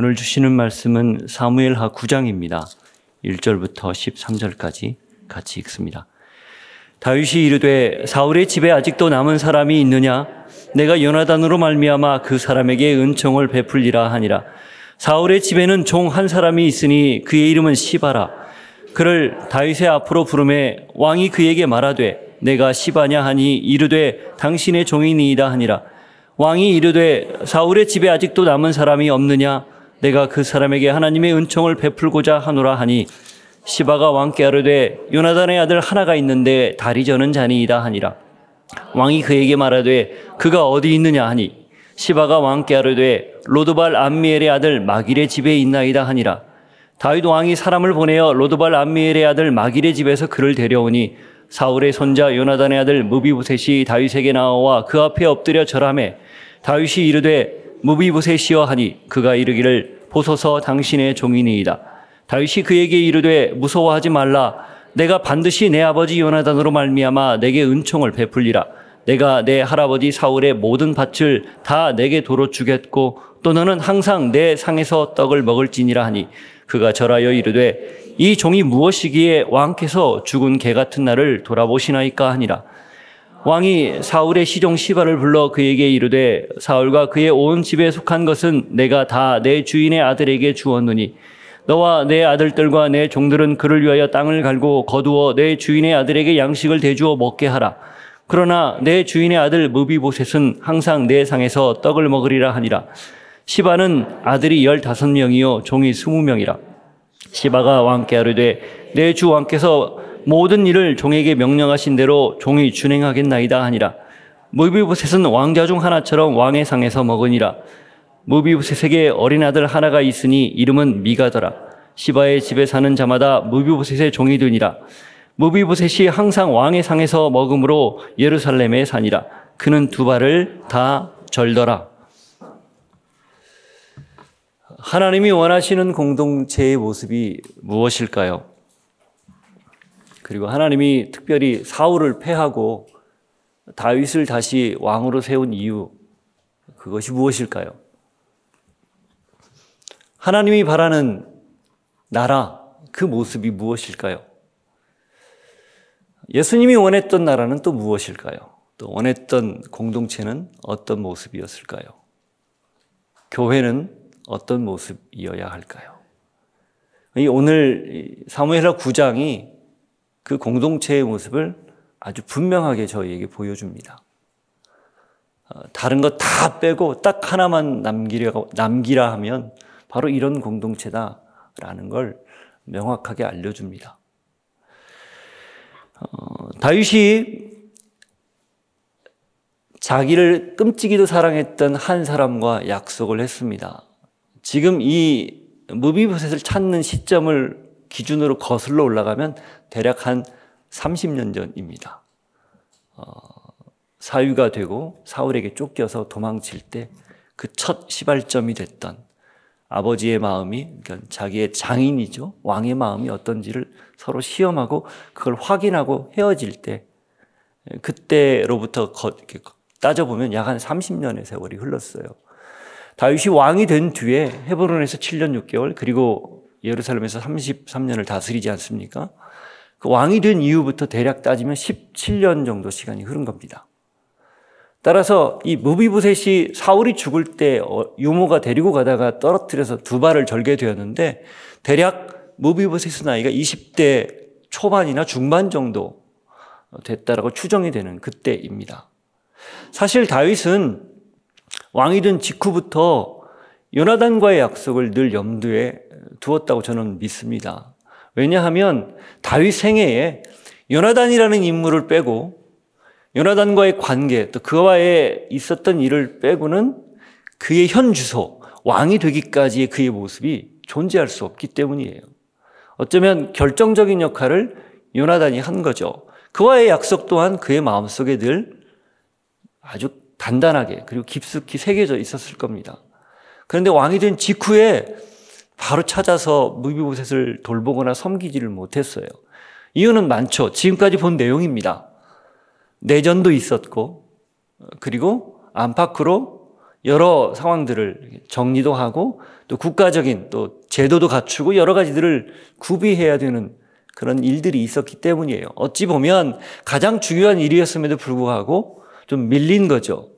오늘 주시는 말씀은 사무엘하 9장입니다. 1절부터 13절까지 같이 읽습니다. 다윗이 이르되 사울의 집에 아직도 남은 사람이 있느냐? 내가 요나단으로 말미암아 그 사람에게 은총을 베풀리라 하니라. 사울의 집에는 종 한 사람이 있으니 그의 이름은 시바라. 그를 다윗의 앞으로 부름에 왕이 그에게 말하되 내가 시바냐 하니 이르되 당신의 종이니이다 하니라. 왕이 이르되 사울의 집에 아직도 남은 사람이 없느냐 내가 그 사람에게 하나님의 은총을 베풀고자 하노라 하니 시바가 왕께 아뢰되 요나단의 아들 하나가 있는데 다리 저는 자니이다 하니라. 왕이 그에게 말하되 그가 어디 있느냐 하니 시바가 왕께 아뢰되 로드발 암미엘의 아들 마길의 집에 있나이다 하니라. 다윗 왕이 사람을 보내어 로드발 암미엘의 아들 마길의 집에서 그를 데려오니 사울의 손자 요나단의 아들 무비보셋이 다윗에게 나와 그 앞에 엎드려 절하매 다윗이 이르되 무비보셋이여 하니 그가 이르기를 보소서 당신의 종이니이다. 다윗이 그에게 이르되 무서워하지 말라. 내가 반드시 내 아버지 요나단으로 말미암아 내게 은총을 베풀리라. 내가 내 할아버지 사울의 모든 밭을 다 내게 도로 주겠고 또 너는 항상 내 상에서 떡을 먹을지니라 하니 그가 절하여 이르되 이 종이 무엇이기에 왕께서 죽은 개 같은 날을 돌아보시나이까 하니라 왕이 사울의 시종 시바를 불러 그에게 이르되 사울과 그의 온 집에 속한 것은 내가 다 내 주인의 아들에게 주었느니 너와 내 아들들과 내 종들은 그를 위하여 땅을 갈고 거두어 내 주인의 아들에게 양식을 대주어 먹게 하라. 그러나 내 주인의 아들 무비보셋은 항상 내 상에서 떡을 먹으리라 하니라. 시바는 아들이 열다섯 명이요 종이 스무 명이라. 시바가 왕께 하르되 내 주 왕께서 모든 일을 종에게 명령하신 대로 종이 준행하겠나이다 하니라. 무비보셋은 왕자 중 하나처럼 왕의 상에서 먹으니라. 무비보셋에게 어린 아들 하나가 있으니 이름은 미가더라. 시바의 집에 사는 자마다 무비보셋의 종이 되니라. 무비보셋이 항상 왕의 상에서 먹음으로 예루살렘에 사니라. 그는 두 발을 다 절더라. 하나님이 원하시는 공동체의 모습이 무엇일까요? 그리고 하나님이 특별히 사울을 패하고 다윗을 다시 왕으로 세운 이유, 그것이 무엇일까요? 하나님이 바라는 나라, 그 모습이 무엇일까요? 예수님이 원했던 나라는 또 무엇일까요? 또 원했던 공동체는 어떤 모습이었을까요? 교회는 어떤 모습이어야 할까요? 오늘 사무엘하 9장이 그 공동체의 모습을 아주 분명하게 저희에게 보여줍니다. 어, 다른 거다 빼고 딱 하나만 남기려, 남기라 하면 바로 이런 공동체다라는 걸 명확하게 알려줍니다. 어, 다윗이 자기를 끔찍이도 사랑했던 한 사람과 약속을 했습니다. 지금 이 무비보셋을 찾는 시점을 기준으로 거슬러 올라가면 대략 한 30년 전입니다. 어, 사유가 되고 사울에게 쫓겨서 도망칠 때 그 첫 시발점이 됐던 아버지의 마음이 그러니까 자기의 장인이죠 왕의 마음이 어떤지를 서로 시험하고 그걸 확인하고 헤어질 때 그때로부터 따져보면 약 한 30년의 세월이 흘렀어요. 다윗이 왕이 된 뒤에 헤브론에서 7년 6개월 그리고 예루살렘에서 33년을 다스리지 않습니까? 그 왕이 된 이후부터 대략 따지면 17년 정도 시간이 흐른 겁니다. 따라서 이 무비부셋이 사울이 죽을 때 어, 유모가 데리고 가다가 떨어뜨려서 두 발을 절게 되었는데 대략 무비부셋의 나이가 20대 초반이나 중반 정도 됐다라고 추정이 되는 그때입니다. 사실 다윗은 왕이 된 직후부터 요나단과의 약속을 늘 염두에 두었다고 저는 믿습니다. 왜냐하면 다윗 생애에 요나단이라는 인물을 빼고 요나단과의 관계 또 그와의 있었던 일을 빼고는 그의 현 주소 왕이 되기까지의 그의 모습이 존재할 수 없기 때문이에요. 어쩌면 결정적인 역할을 요나단이 한 거죠. 그와의 약속 또한 그의 마음속에 늘 아주 단단하게 그리고 깊숙이 새겨져 있었을 겁니다. 그런데 왕이 된 직후에 바로 찾아서 무비보셋을 돌보거나 섬기지를 못했어요. 이유는 많죠. 지금까지 본 내용입니다. 내전도 있었고, 그리고 안팎으로 여러 상황들을 정리도 하고 또 국가적인 또 제도도 갖추고 여러 가지들을 구비해야 되는 그런 일들이 있었기 때문이에요. 어찌 보면 가장 중요한 일이었음에도 불구하고 좀 밀린 거죠.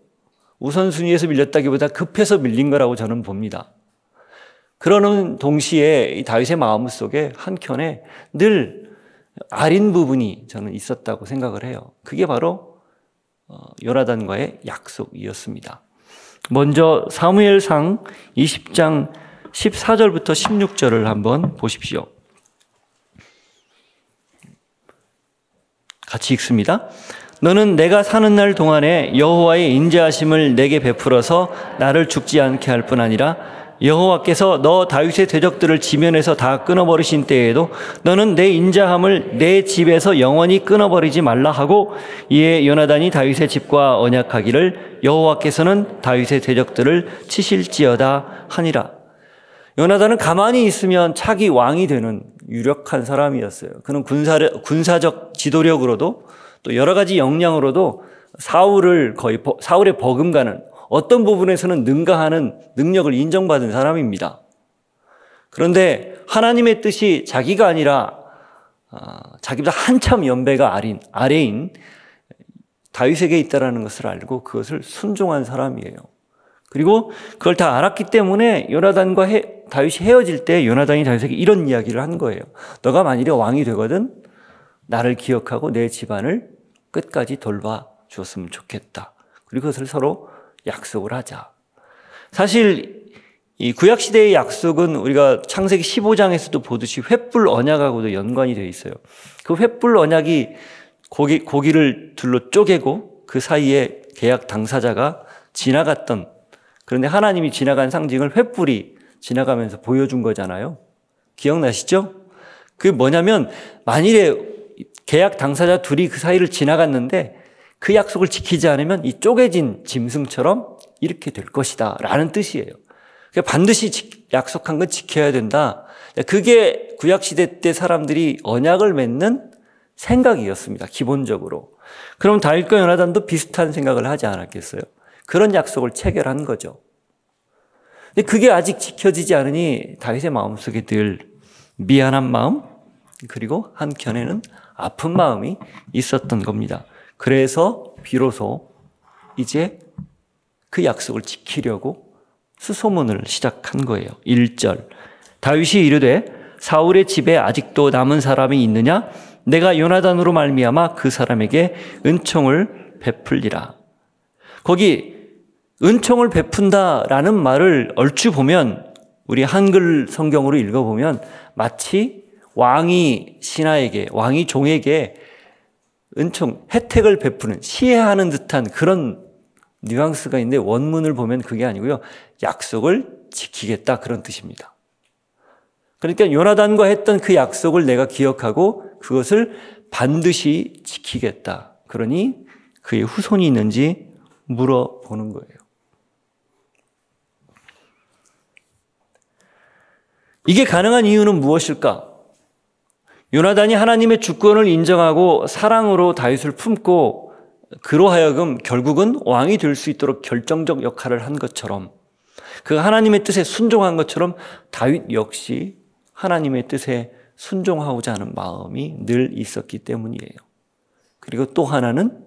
우선순위에서 밀렸다기보다 급해서 밀린 거라고 저는 봅니다. 그러는 동시에 이 다윗의 마음 속에 한켠에 늘 아린 부분이 저는 있었다고 생각을 해요. 그게 바로 어, 요나단과의 약속이었습니다. 먼저 사무엘상 20장 14절부터 16절을 한번 보십시오. 같이 읽습니다. 너는 내가 사는 날 동안에 여호와의 인자하심을 내게 베풀어서 나를 죽지 않게 할 뿐 아니라 여호와께서 너 다윗의 대적들을 지면에서 다 끊어버리신 때에도 너는 내 인자함을 내 집에서 영원히 끊어버리지 말라 하고 이에 요나단이 다윗의 집과 언약하기를 여호와께서는 다윗의 대적들을 치실지어다 하니라. 요나단은 가만히 있으면 차기 왕이 되는 유력한 사람이었어요. 그는 군사, 군사적 지도력으로도 또 여러 가지 역량으로도 사울을 거의 사울의 버금가는 어떤 부분에서는 능가하는 능력을 인정받은 사람입니다. 그런데 하나님의 뜻이 자기가 아니라 아, 자기보다 한참 연배가 아린, 아래인 다윗에게 있다라는 것을 알고 그것을 순종한 사람이에요. 그리고 그걸 다 알았기 때문에 요나단과 해, 다윗이 헤어질 때 요나단이 다윗에게 이런 이야기를 한 거예요. 너가 만일에 왕이 되거든 나를 기억하고 내 집안을 끝까지 돌봐 주었으면 좋겠다. 그리고 그것을 서로 약속을 하자. 사실 이 구약 시대의 약속은 우리가 창세기 15장에서도 보듯이 횃불 언약하고도 연관이 되어 있어요. 그 횃불 언약이 고기 고기를 둘로 쪼개고 그 사이에 계약 당사자가 지나갔던 그런데 하나님이 지나간 상징을 횃불이 지나가면서 보여준 거잖아요. 기억나시죠? 그게 뭐냐면 만일에 계약 당사자 둘이 그 사이를 지나갔는데 그 약속을 지키지 않으면 이 쪼개진 짐승처럼 이렇게 될 것이다. 라는 뜻이에요. 그러니까 반드시 약속한 건 지켜야 된다. 그게 구약시대 때 사람들이 언약을 맺는 생각이었습니다. 기본적으로. 그럼 다윗과 연하단도 비슷한 생각을 하지 않았겠어요? 그런 약속을 체결한 거죠. 근데 그게 아직 지켜지지 않으니 다윗의 마음속에 늘 미안한 마음, 그리고 한켠에는 아픈 마음이 있었던 겁니다. 그래서 비로소 이제 그 약속을 지키려고 수소문을 시작한 거예요. 1절. 다윗이 이르되 사울의 집에 아직도 남은 사람이 있느냐? 내가 요나단으로 말미암아 그 사람에게 은총을 베풀리라. 거기 은총을 베푼다라는 말을 얼추 보면 우리 한글 성경으로 읽어보면 마치 왕이 신하에게, 왕이 종에게 은총, 혜택을 베푸는, 시해하는 듯한 그런 뉘앙스가 있는데 원문을 보면 그게 아니고요. 약속을 지키겠다 그런 뜻입니다. 그러니까 요나단과 했던 그 약속을 내가 기억하고 그것을 반드시 지키겠다. 그러니 그의 후손이 있는지 물어보는 거예요. 이게 가능한 이유는 무엇일까? 요나단이 하나님의 주권을 인정하고 사랑으로 다윗을 품고 그로 하여금 결국은 왕이 될 수 있도록 결정적 역할을 한 것처럼 그 하나님의 뜻에 순종한 것처럼 다윗 역시 하나님의 뜻에 순종하고자 하는 마음이 늘 있었기 때문이에요. 그리고 또 하나는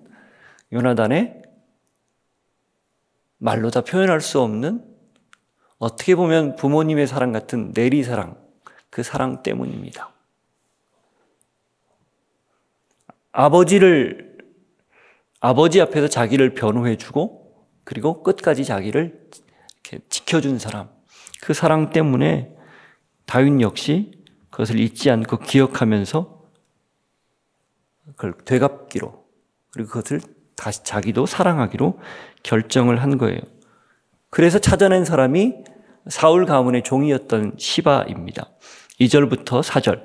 요나단의 말로 다 표현할 수 없는 어떻게 보면 부모님의 사랑 같은 내리 사랑, 그 사랑 때문입니다. 아버지를 아버지 앞에서 자기를 변호해주고 그리고 끝까지 자기를 지켜준 사람 그 사랑 때문에 다윗 역시 그것을 잊지 않고 기억하면서 그걸 되갚기로 그리고 그것을 다시 자기도 사랑하기로 결정을 한 거예요. 그래서 찾아낸 사람이 사울 가문의 종이었던 시바입니다. 2절부터 4절.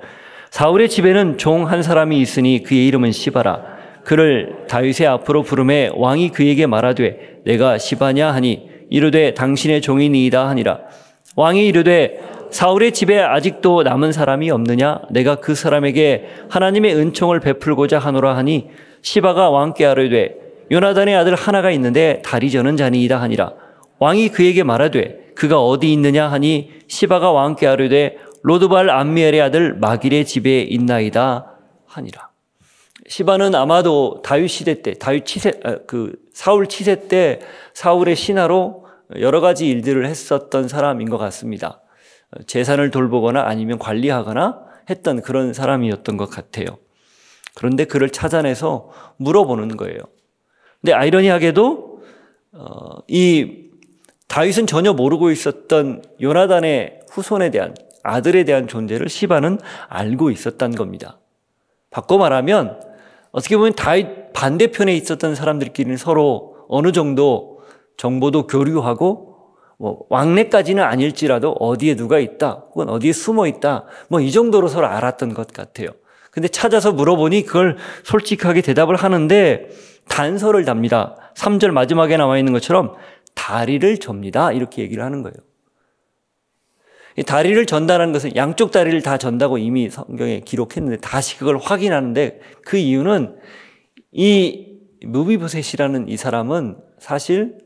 사울의 집에는 종 한 사람이 있으니 그의 이름은 시바라. 그를 다윗의 앞으로 부름에 왕이 그에게 말하되 내가 시바냐 하니 이르되 당신의 종이니이다 하니라. 왕이 이르되 사울의 집에 아직도 남은 사람이 없느냐? 내가 그 사람에게 하나님의 은총을 베풀고자 하노라 하니 시바가 왕께 아뢰되 요나단의 아들 하나가 있는데 다리 저는 자니이다 하니라. 왕이 그에게 말하되 그가 어디 있느냐 하니 시바가 왕께 아뢰되 로드발 암미엘의 아들 마길의 집에 있나이다 하니라. 시바는 아마도 다윗 시대 때 다윗 치세 아, 그 사울 치세 때 사울의 신하로 여러 가지 일들을 했었던 사람인 것 같습니다. 재산을 돌보거나 아니면 관리하거나 했던 그런 사람이었던 것 같아요. 그런데 그를 찾아내서 물어보는 거예요. 근데 아이러니하게도 어, 이 다윗은 전혀 모르고 있었던 요나단의 후손에 대한 아들에 대한 존재를 시바는 알고 있었던 겁니다. 바꿔 말하면 어떻게 보면 다윗 반대편에 있었던 사람들끼리는 서로 어느 정도 정보도 교류하고 뭐 왕래까지는 아닐지라도 어디에 누가 있다 혹은 어디에 숨어 있다 뭐 이 정도로 서로 알았던 것 같아요. 근데 찾아서 물어보니 그걸 솔직하게 대답을 하는데 단서를 답니다. 3절 마지막에 나와 있는 것처럼 다리를 접니다. 이렇게 얘기를 하는 거예요. 다리를 전다는 것은 양쪽 다리를 다 전다고 이미 성경에 기록했는데 다시 그걸 확인하는데 그 이유는 이 무비보셋이라는 이 사람은 사실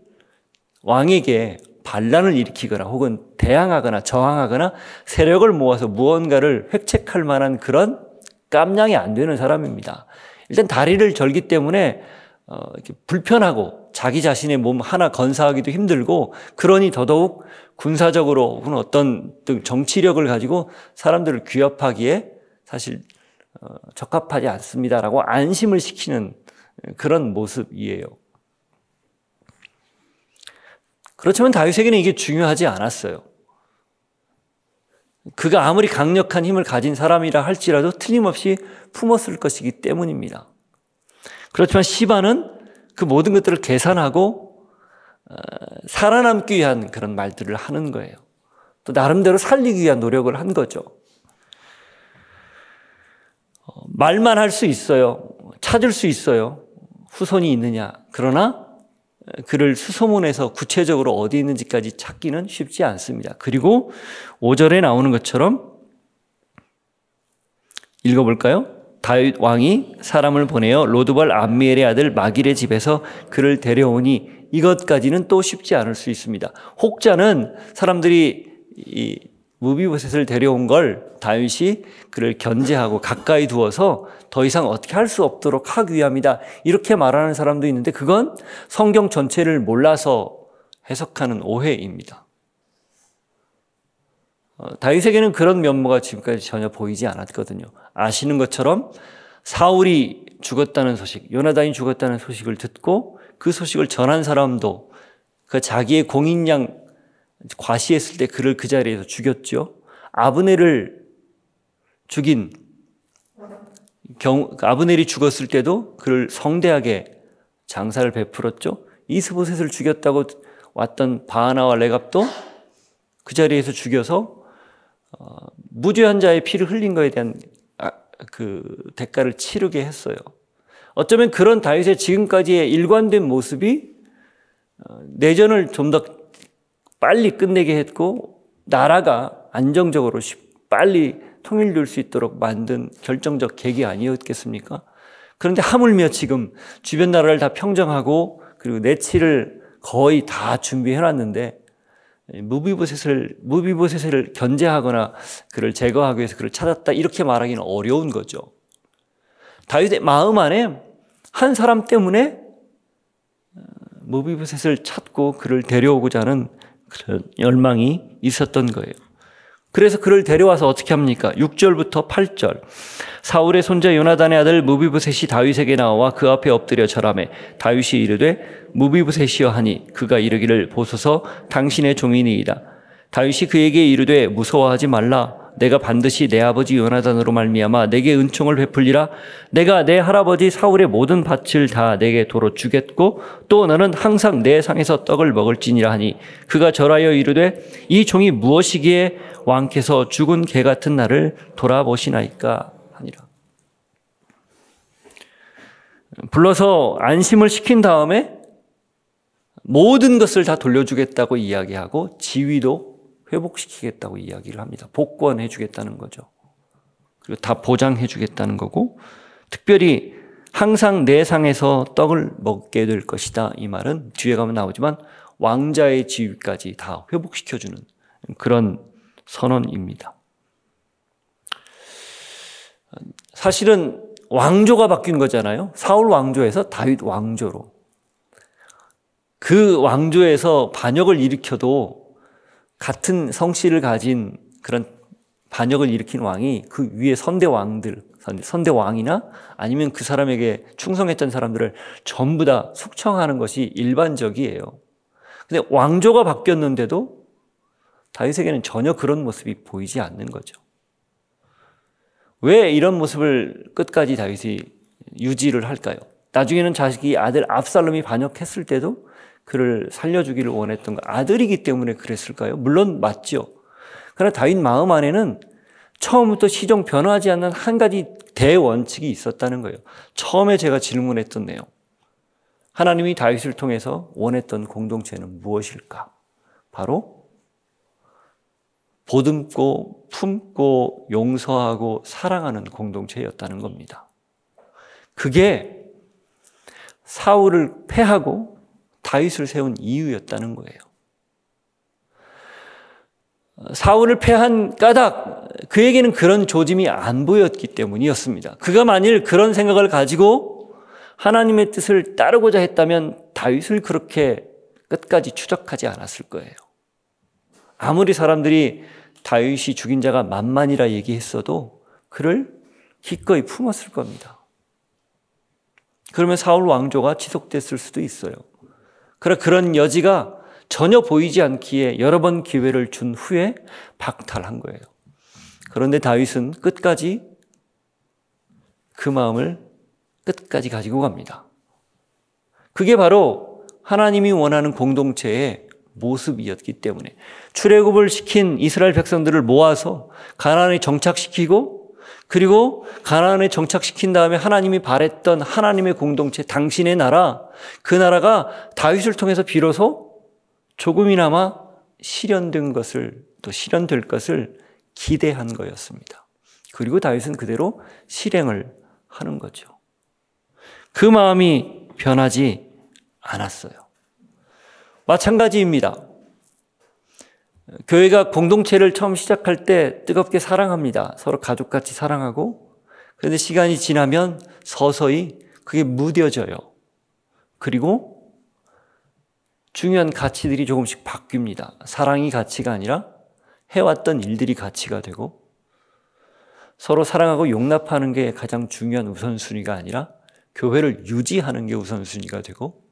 왕에게 반란을 일으키거나 혹은 대항하거나 저항하거나 세력을 모아서 무언가를 획책할 만한 그런 깜냥이 안 되는 사람입니다. 일단 다리를 절기 때문에 어, 불편하고 자기 자신의 몸 하나 건사하기도 힘들고 그러니 더더욱 군사적으로 혹은 어떤 정치력을 가지고 사람들을 규합하기에 사실 어, 적합하지 않습니다라고 안심을 시키는 그런 모습이에요. 그렇지만 다윗에게는 이게 중요하지 않았어요. 그가 아무리 강력한 힘을 가진 사람이라 할지라도 틀림없이 품었을 것이기 때문입니다. 그렇지만 시바는 그 모든 것들을 계산하고 어, 살아남기 위한 그런 말들을 하는 거예요. 또 나름대로 살리기 위한 노력을 한 거죠. 어, 말만 할 수 있어요. 찾을 수 있어요. 후손이 있느냐. 그러나 그를 수소문해서 구체적으로 어디 있는지까지 찾기는 쉽지 않습니다. 그리고 5절에 나오는 것처럼 읽어볼까요? 다윗 왕이 사람을 보내어 로드발 암미엘의 아들 마길의 집에서 그를 데려오니 이것까지는 또 쉽지 않을 수 있습니다. 혹자는 사람들이 이 무비보셋을 데려온 걸 다윗이 그를 견제하고 가까이 두어서 더 이상 어떻게 할 수 없도록 하기 위함이다. 이렇게 말하는 사람도 있는데 그건 성경 전체를 몰라서 해석하는 오해입니다. 어, 다윗에게는 그런 면모가 지금까지 전혀 보이지 않았거든요. 아시는 것처럼 사울이 죽었다는 소식, 요나단이 죽었다는 소식을 듣고 그 소식을 전한 사람도 그 자기의 공인양 과시했을 때 그를 그 자리에서 죽였죠. 아브넬을 죽인 경, 아브넬이 죽었을 때도 그를 성대하게 장사를 베풀었죠. 이스보셋을 죽였다고 왔던 바하나와 레갑도 그 자리에서 죽여서 어, 무죄한 자의 피를 흘린 것에 대한 아, 그 대가를 치르게 했어요. 어쩌면 그런 다윗의 지금까지의 일관된 모습이 어, 내전을 좀 더 빨리 끝내게 했고 나라가 안정적으로 빨리 통일될 수 있도록 만든 결정적 계기 아니었겠습니까? 그런데 하물며 지금 주변 나라를 다 평정하고 그리고 내치를 거의 다 준비해 놨는데 무비보셋을 무비보셋을 견제하거나 그를 제거하기 위해서 그를 찾았다 이렇게 말하기는 어려운 거죠. 다윗의 마음 안에 한 사람 때문에 무비보셋을 찾고 그를 데려오고자 하는 그런 열망이 있었던 거예요. 그래서 그를 데려와서 어떻게 합니까? 6절부터 8절. 사울의 손자 요나단의 아들 무비브셋이 다윗에게 나와 그 앞에 엎드려 절함에 다윗이 이르되 무비브셋이여 하니 그가 이르기를 보소서 당신의 종이니이다. 다윗이 그에게 이르되 무서워하지 말라 내가 반드시 내 아버지 요나단으로 말미암아 내게 은총을 베풀리라 내가 내 할아버지 사울의 모든 밭을 다 내게 도로 주겠고 또 너는 항상 내 상에서 떡을 먹을지니라 하니 그가 절하여 이르되 이 종이 무엇이기에 왕께서 죽은 개 같은 나를 돌아보시나이까 하니라 불러서 안심을 시킨 다음에 모든 것을 다 돌려주겠다고 이야기하고 지위도 회복시키겠다고 이야기를 합니다. 복권해 주겠다는 거죠. 그리고 다 보장해 주겠다는 거고 특별히 항상 내 상에서 떡을 먹게 될 것이다. 이 말은 뒤에 가면 나오지만 왕자의 지위까지 다 회복시켜 주는 그런 선언입니다. 사실은 왕조가 바뀐 거잖아요. 사울 왕조에서 다윗 왕조로. 그 왕조에서 반역을 일으켜도 같은 성씨를 가진 그런 반역을 일으킨 왕이 그 위에 선대 왕들, 선대 왕이나 아니면 그 사람에게 충성했던 사람들을 전부 다 숙청하는 것이 일반적이에요. 근데 왕조가 바뀌었는데도 다윗에게는 전혀 그런 모습이 보이지 않는 거죠. 왜 이런 모습을 끝까지 다윗이 유지를 할까요? 나중에는 자식이 아들 압살롬이 반역했을 때도 그를 살려주기를 원했던 거 아들이기 때문에 그랬을까요? 물론 맞죠. 그러나 다윗 마음 안에는 처음부터 시종 변하지 않는 한 가지 대원칙이 있었다는 거예요. 처음에 제가 질문했던 내용. 하나님이 다윗을 통해서 원했던 공동체는 무엇일까? 바로 보듬고 품고 용서하고 사랑하는 공동체였다는 겁니다. 그게 사울을 패하고 다윗을 세운 이유였다는 거예요. 사울을 패한 까닭, 그에게는 그런 조짐이 안 보였기 때문이었습니다. 그가 만일 그런 생각을 가지고 하나님의 뜻을 따르고자 했다면 다윗을 그렇게 끝까지 추적하지 않았을 거예요. 아무리 사람들이 다윗이 죽인 자가 만만이라 얘기했어도 그를 기꺼이 품었을 겁니다. 그러면 사울 왕조가 지속됐을 수도 있어요. 그러 그런 여지가 전혀 보이지 않기에 여러 번 기회를 준 후에 박탈한 거예요. 그런데 다윗은 끝까지 그 마음을 끝까지 가지고 갑니다. 그게 바로 하나님이 원하는 공동체의 모습이었기 때문에 출애굽을 시킨 이스라엘 백성들을 모아서 가나안에 정착시키고 그리고 가나안에 정착시킨 다음에 하나님이 바랬던 하나님의 공동체 당신의 나라 그 나라가 다윗을 통해서 비로소 조금이나마 실현된 것을 또 실현될 것을 기대한 거였습니다. 그리고 다윗은 그대로 실행을 하는 거죠. 그 마음이 변하지 않았어요. 마찬가지입니다. 교회가 공동체를 처음 시작할 때 뜨겁게 사랑합니다. 서로 가족같이 사랑하고 그런데 시간이 지나면 서서히 그게 무뎌져요. 그리고 중요한 가치들이 조금씩 바뀝니다. 사랑이 가치가 아니라 해왔던 일들이 가치가 되고 서로 사랑하고 용납하는 게 가장 중요한 우선순위가 아니라 교회를 유지하는 게 우선순위가 되고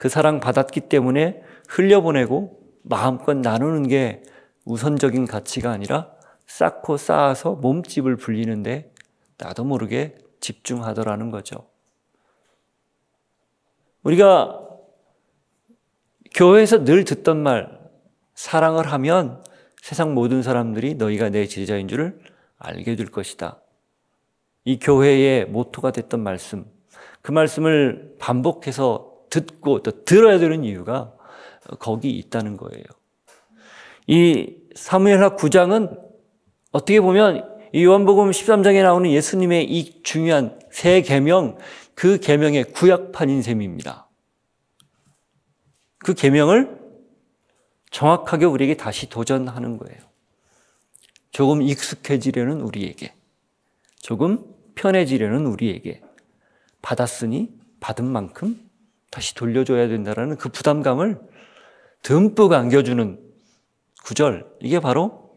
그 사랑 받았기 때문에 흘려보내고 마음껏 나누는 게 우선적인 가치가 아니라 쌓고 쌓아서 몸집을 불리는데 나도 모르게 집중하더라는 거죠. 우리가 교회에서 늘 듣던 말, 사랑을 하면 세상 모든 사람들이 너희가 내 제자인 줄을 알게 될 것이다. 이 교회의 모토가 됐던 말씀, 그 말씀을 반복해서 듣고 또 들어야 되는 이유가 거기 있다는 거예요. 이 사무엘하 9장은 어떻게 보면 이 요한복음 13장에 나오는 예수님의 이 중요한 새 계명, 그 계명의 구약판인 셈입니다. 그 계명을 정확하게 우리에게 다시 도전하는 거예요. 조금 익숙해지려는 우리에게, 조금 편해지려는 우리에게 받았으니 받은 만큼 다시 돌려줘야 된다라는 그 부담감을 듬뿍 안겨주는 구절, 이게 바로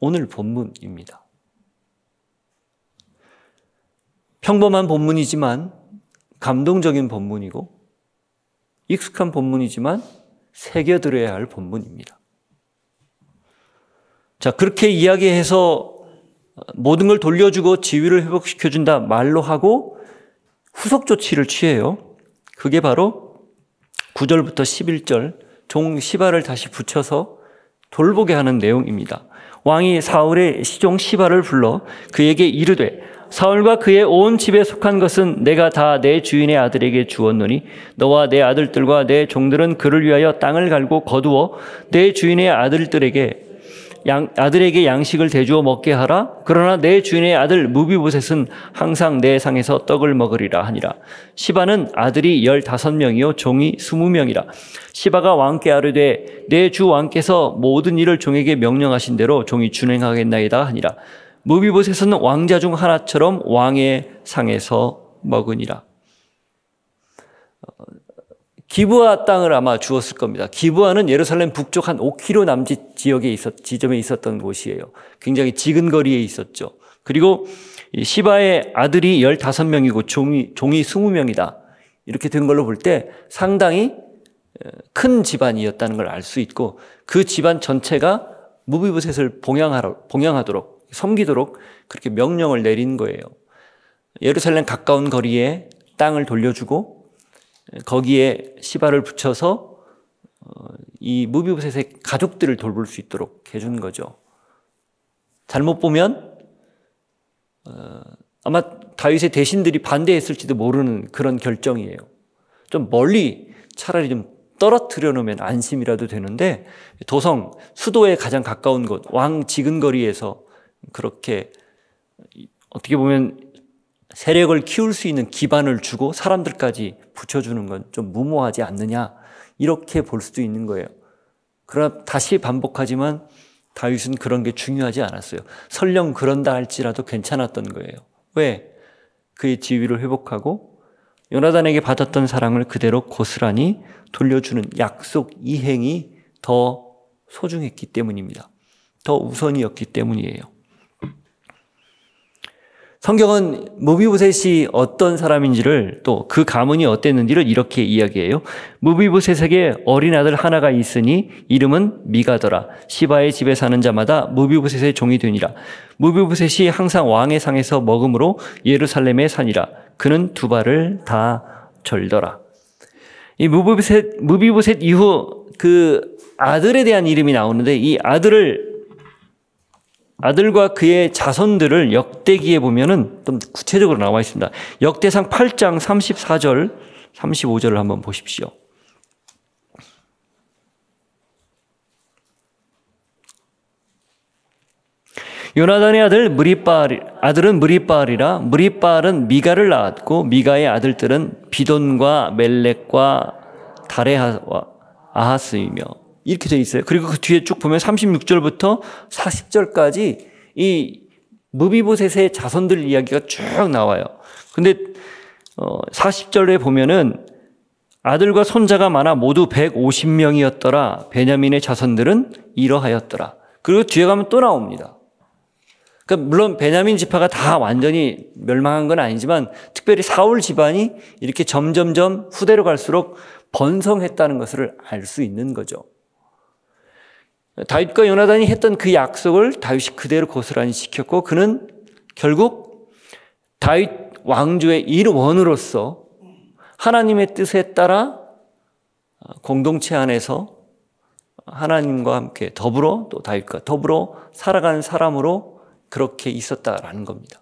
오늘 본문입니다. 평범한 본문이지만 감동적인 본문이고 익숙한 본문이지만 새겨들어야 할 본문입니다. 자, 그렇게 이야기해서 모든 걸 돌려주고 지위를 회복시켜준다 말로 하고 후속 조치를 취해요. 그게 바로 9절부터 11절 종 시바를 다시 붙여서 돌보게 하는 내용입니다. 왕이 사울의 시종 시바를 불러 그에게 이르되 사울과 그의 온 집에 속한 것은 내가 다 내 주인의 아들에게 주었노니 너와 내 아들들과 내 종들은 그를 위하여 땅을 갈고 거두어 내 주인의 아들들에게 양, 아들에게 양식을 대주어 먹게 하라. 그러나 내 주인의 아들 무비보셋은 항상 내 상에서 떡을 먹으리라 하니라. 시바는 아들이 열다섯 명이요 종이 스무 명이라. 시바가 왕께 아르되 내 주 왕께서 모든 일을 종에게 명령하신 대로 종이 준행하겠나이다 하니라. 무비보셋은 왕자 중 하나처럼 왕의 상에서 먹으니라. 기부아 땅을 아마 주었을 겁니다. 기부아는 예루살렘 북쪽 한 5km 남짓 지역에 있었, 지점에 있었던 곳이에요. 굉장히 지근 거리에 있었죠. 그리고 시바의 아들이 15명이고 종이, 종이 20명이다. 이렇게 된 걸로 볼 때 상당히 큰 집안이었다는 걸 알 수 있고 그 집안 전체가 무비부셋을 봉양하러, 봉양하도록 섬기도록 그렇게 명령을 내린 거예요. 예루살렘 가까운 거리에 땅을 돌려주고 거기에 시바를 붙여서 어, 이 무비보셋의 가족들을 돌볼 수 있도록 해준 거죠. 잘못 보면 어, 아마 다윗의 대신들이 반대했을지도 모르는 그런 결정이에요. 좀 멀리 차라리 좀 떨어뜨려 놓으면 안심이라도 되는데 도성 수도에 가장 가까운 곳 왕 지근거리에서 그렇게 어떻게 보면 세력을 키울 수 있는 기반을 주고 사람들까지 붙여주는 건 좀 무모하지 않느냐 이렇게 볼 수도 있는 거예요. 그러나 다시 반복하지만 다윗은 그런 게 중요하지 않았어요. 설령 그런다 할지라도 괜찮았던 거예요. 왜? 그의 지위를 회복하고 요나단에게 받았던 사랑을 그대로 고스란히 돌려주는 약속 이행이 더 소중했기 때문입니다. 더 우선이었기 때문이에요. 성경은 무비보셋이 어떤 사람인지를 또 그 가문이 어땠는지를 이렇게 이야기해요. 무비보셋에게 어린 아들 하나가 있으니 이름은 미가더라. 시바의 집에 사는 자마다 무비보셋의 종이 되니라. 무비보셋이 항상 왕의 상에서 먹음으로 예루살렘에 사니라. 그는 두 발을 다 절더라. 이 무비보셋 무비보셋 이후 그 아들에 대한 이름이 나오는데 이 아들을 아들과 그의 자손들을 역대기에 보면은 좀 구체적으로 나와 있습니다. 역대상 8장 34절, 35절을 한번 보십시오. 요나단의 아들 무리바알 아들은 무리바알이라 무리바알은 미가를 낳았고 미가의 아들들은 비돈과 멜렉과 다레하와 아하스이며 이렇게 되어 있어요. 그리고 그 뒤에 쭉 보면 36절부터 40절까지 이 무비보셋의 자손들 이야기가 쭉 나와요. 근데 어 40절에 보면은 아들과 손자가 많아 모두 150명이었더라. 베냐민의 자손들은 이러하였더라. 그리고 뒤에 가면 또 나옵니다. 그러니까 물론 베냐민 지파가 다 완전히 멸망한 건 아니지만 특별히 사울 집안이 이렇게 점점점 후대로 갈수록 번성했다는 것을 알 수 있는 거죠. 다윗과 요나단이 했던 그 약속을 다윗이 그대로 고스란히 지켰고 그는 결국 다윗 왕조의 일원으로서 하나님의 뜻에 따라 공동체 안에서 하나님과 함께 더불어 또 다윗과 더불어 살아가는 사람으로 그렇게 있었다라는 겁니다.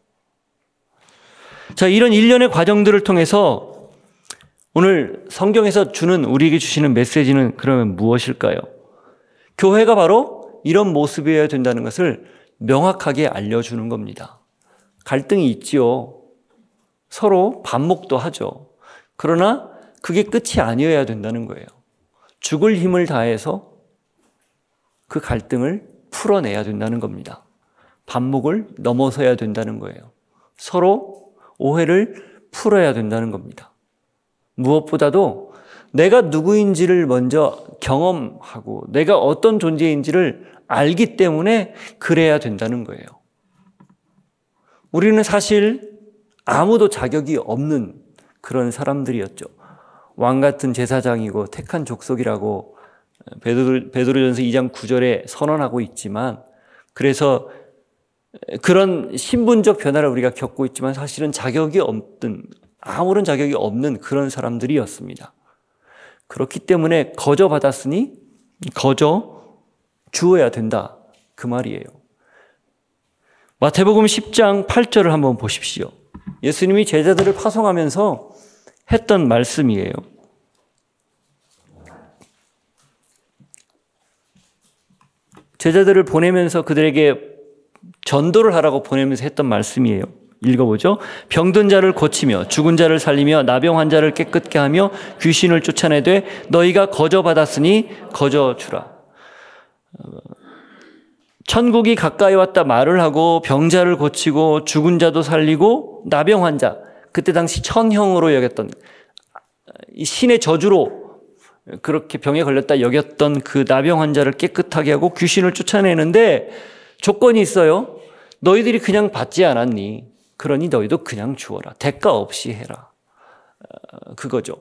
자, 이런 일련의 과정들을 통해서 오늘 성경에서 주는 우리에게 주시는 메시지는 그러면 무엇일까요? 교회가 바로 이런 모습이어야 된다는 것을 명확하게 알려주는 겁니다. 갈등이 있지요. 서로 반목도 하죠. 그러나 그게 끝이 아니어야 된다는 거예요. 죽을 힘을 다해서 그 갈등을 풀어내야 된다는 겁니다. 반목을 넘어서야 된다는 거예요. 서로 오해를 풀어야 된다는 겁니다. 무엇보다도 내가 누구인지를 먼저 경험하고 내가 어떤 존재인지를 알기 때문에 그래야 된다는 거예요. 우리는 사실 아무도 자격이 없는 그런 사람들이었죠. 왕 같은 제사장이고 택한 족속이라고 베드로, 베드로전서 2장 9절에 선언하고 있지만 그래서 그런 신분적 변화를 우리가 겪고 있지만 사실은 자격이 없든 아무런 자격이 없는 그런 사람들이었습니다. 그렇기 때문에 거저 받았으니 거저 주어야 된다. 그 말이에요. 마태복음 10장 8절을 한번 보십시오. 예수님이 제자들을 파송하면서 했던 말씀이에요. 제자들을 보내면서 그들에게 전도를 하라고 보내면서 했던 말씀이에요. 읽어보죠. 병든 자를 고치며 죽은 자를 살리며 나병 환자를 깨끗게 하며 귀신을 쫓아내되 너희가 거저 받았으니 거저 주라. 천국이 가까이 왔다 말을 하고 병자를 고치고 죽은 자도 살리고 나병 환자 그때 당시 천형으로 여겼던 이 신의 저주로 그렇게 병에 걸렸다 여겼던 그 나병 환자를 깨끗하게 하고 귀신을 쫓아내는데 조건이 있어요. 너희들이 그냥 받지 않았니? 그러니 너희도 그냥 주어라. 대가 없이 해라. 어, 그거죠.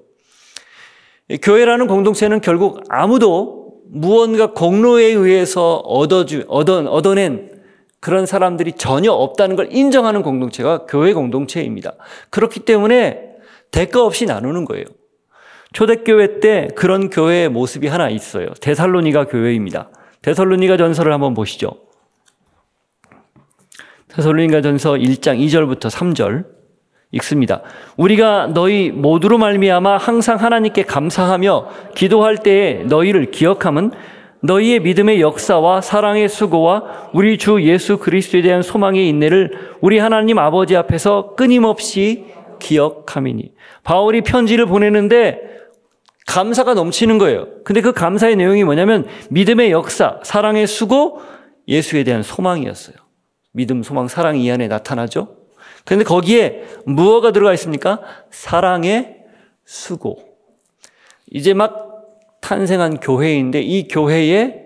교회라는 공동체는 결국 아무도 무언가 공로에 의해서 얻어주, 얻어, 얻어낸 그런 사람들이 전혀 없다는 걸 인정하는 공동체가 교회 공동체입니다. 그렇기 때문에 대가 없이 나누는 거예요. 초대교회 때 그런 교회의 모습이 하나 있어요. 데살로니가 교회입니다. 데살로니가 전설을 한번 보시죠. 데살로니가 전서 1장 2절부터 3절 읽습니다. 우리가 너희 모두로 말미암아 항상 하나님께 감사하며 기도할 때에 너희를 기억함은 너희의 믿음의 역사와 사랑의 수고와 우리 주 예수 그리스도에 대한 소망의 인내를 우리 하나님 아버지 앞에서 끊임없이 기억함이니. 바울이 편지를 보내는데 감사가 넘치는 거예요. 근데 그 감사의 내용이 뭐냐면 믿음의 역사, 사랑의 수고, 예수에 대한 소망이었어요. 믿음, 소망, 사랑이 이 안에 나타나죠. 그런데 거기에 무엇가 들어가 있습니까? 사랑의 수고. 이제 막 탄생한 교회인데 이 교회에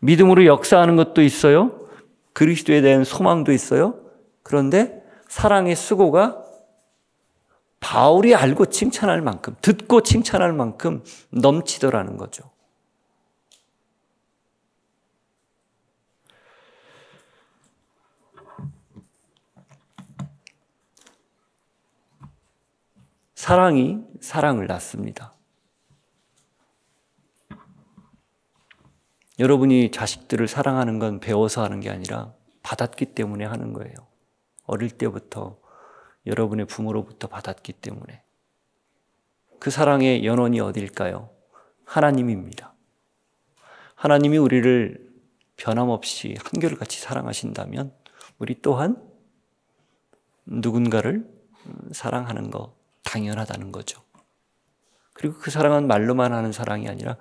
믿음으로 역사하는 것도 있어요. 그리스도에 대한 소망도 있어요. 그런데 사랑의 수고가 바울이 알고 칭찬할 만큼, 듣고 칭찬할 만큼 넘치더라는 거죠. 사랑이 사랑을 낳습니다. 여러분이 자식들을 사랑하는 건 배워서 하는 게 아니라 받았기 때문에 하는 거예요. 어릴 때부터 여러분의 부모로부터 받았기 때문에. 그 사랑의 연원이 어딜까요? 하나님입니다. 하나님이 우리를 변함없이 한결같이 사랑하신다면 우리 또한 누군가를 사랑하는 거 당연하다는 거죠. 그리고 그 사랑은 말로만 하는 사랑이 아니라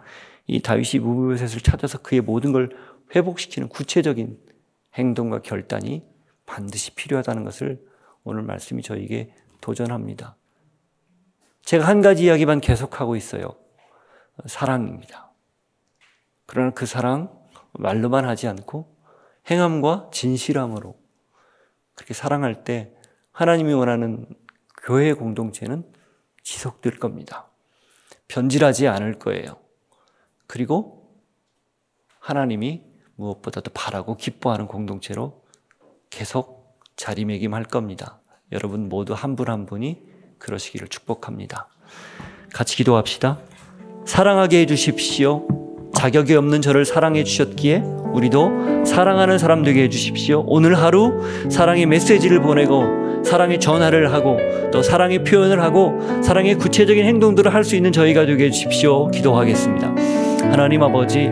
이 다윗이 무브셋을 찾아서 그의 모든 걸 회복시키는 구체적인 행동과 결단이 반드시 필요하다는 것을 오늘 말씀이 저에게 도전합니다. 제가 한 가지 이야기만 계속하고 있어요. 사랑입니다. 그러나 그 사랑 말로만 하지 않고 행함과 진실함으로 그렇게 사랑할 때 하나님이 원하는 교회 공동체는 지속될 겁니다. 변질하지 않을 거예요. 그리고 하나님이 무엇보다도 바라고 기뻐하는 공동체로 계속 자리매김할 겁니다. 여러분 모두 한 분한 한 분이 그러시기를 축복합니다. 같이 기도합시다. 사랑하게 해주십시오. 자격이 없는 저를 사랑해 주셨기에 우리도 사랑하는 사람 되게 해주십시오. 오늘 하루 사랑의 메시지를 보내고 사랑의 전화를 하고 또 사랑의 표현을 하고 사랑의 구체적인 행동들을 할 수 있는 저희가 되게 해주십시오. 기도하겠습니다. 하나님 아버지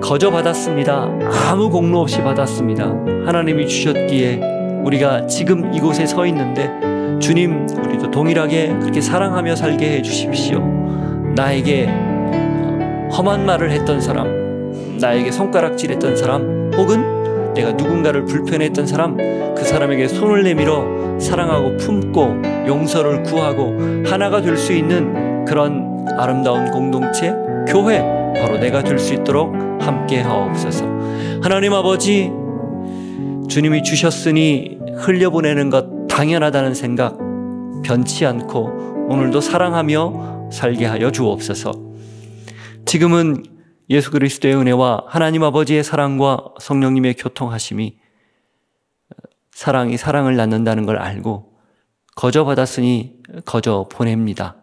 거저 받았습니다. 아무 공로 없이 받았습니다. 하나님이 주셨기에 우리가 지금 이곳에 서 있는데 주님 우리도 동일하게 그렇게 사랑하며 살게 해 주십시오. 나에게 험한 말을 했던 사람, 나에게 손가락질 했던 사람, 혹은 내가 누군가를 불편했던 사람, 그 사람에게 손을 내밀어 사랑하고 품고 용서를 구하고 하나가 될 수 있는 그런 아름다운 공동체, 교회, 바로 내가 될 수 있도록 함께 하옵소서. 하나님 아버지, 주님이 주셨으니 흘려보내는 것 당연하다는 생각 변치 않고 오늘도 사랑하며 살게 하여 주옵소서. 지금은 예수 그리스도의 은혜와 하나님 아버지의 사랑과 성령님의 교통하심이 사랑이 사랑을 낳는다는 걸 알고 거저 받았으니 거저 보냅니다.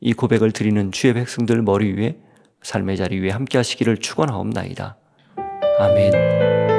이 고백을 드리는 주의 백성들 머리 위에 삶의 자리 위에 함께 하시기를 축원하옵나이다. 아멘.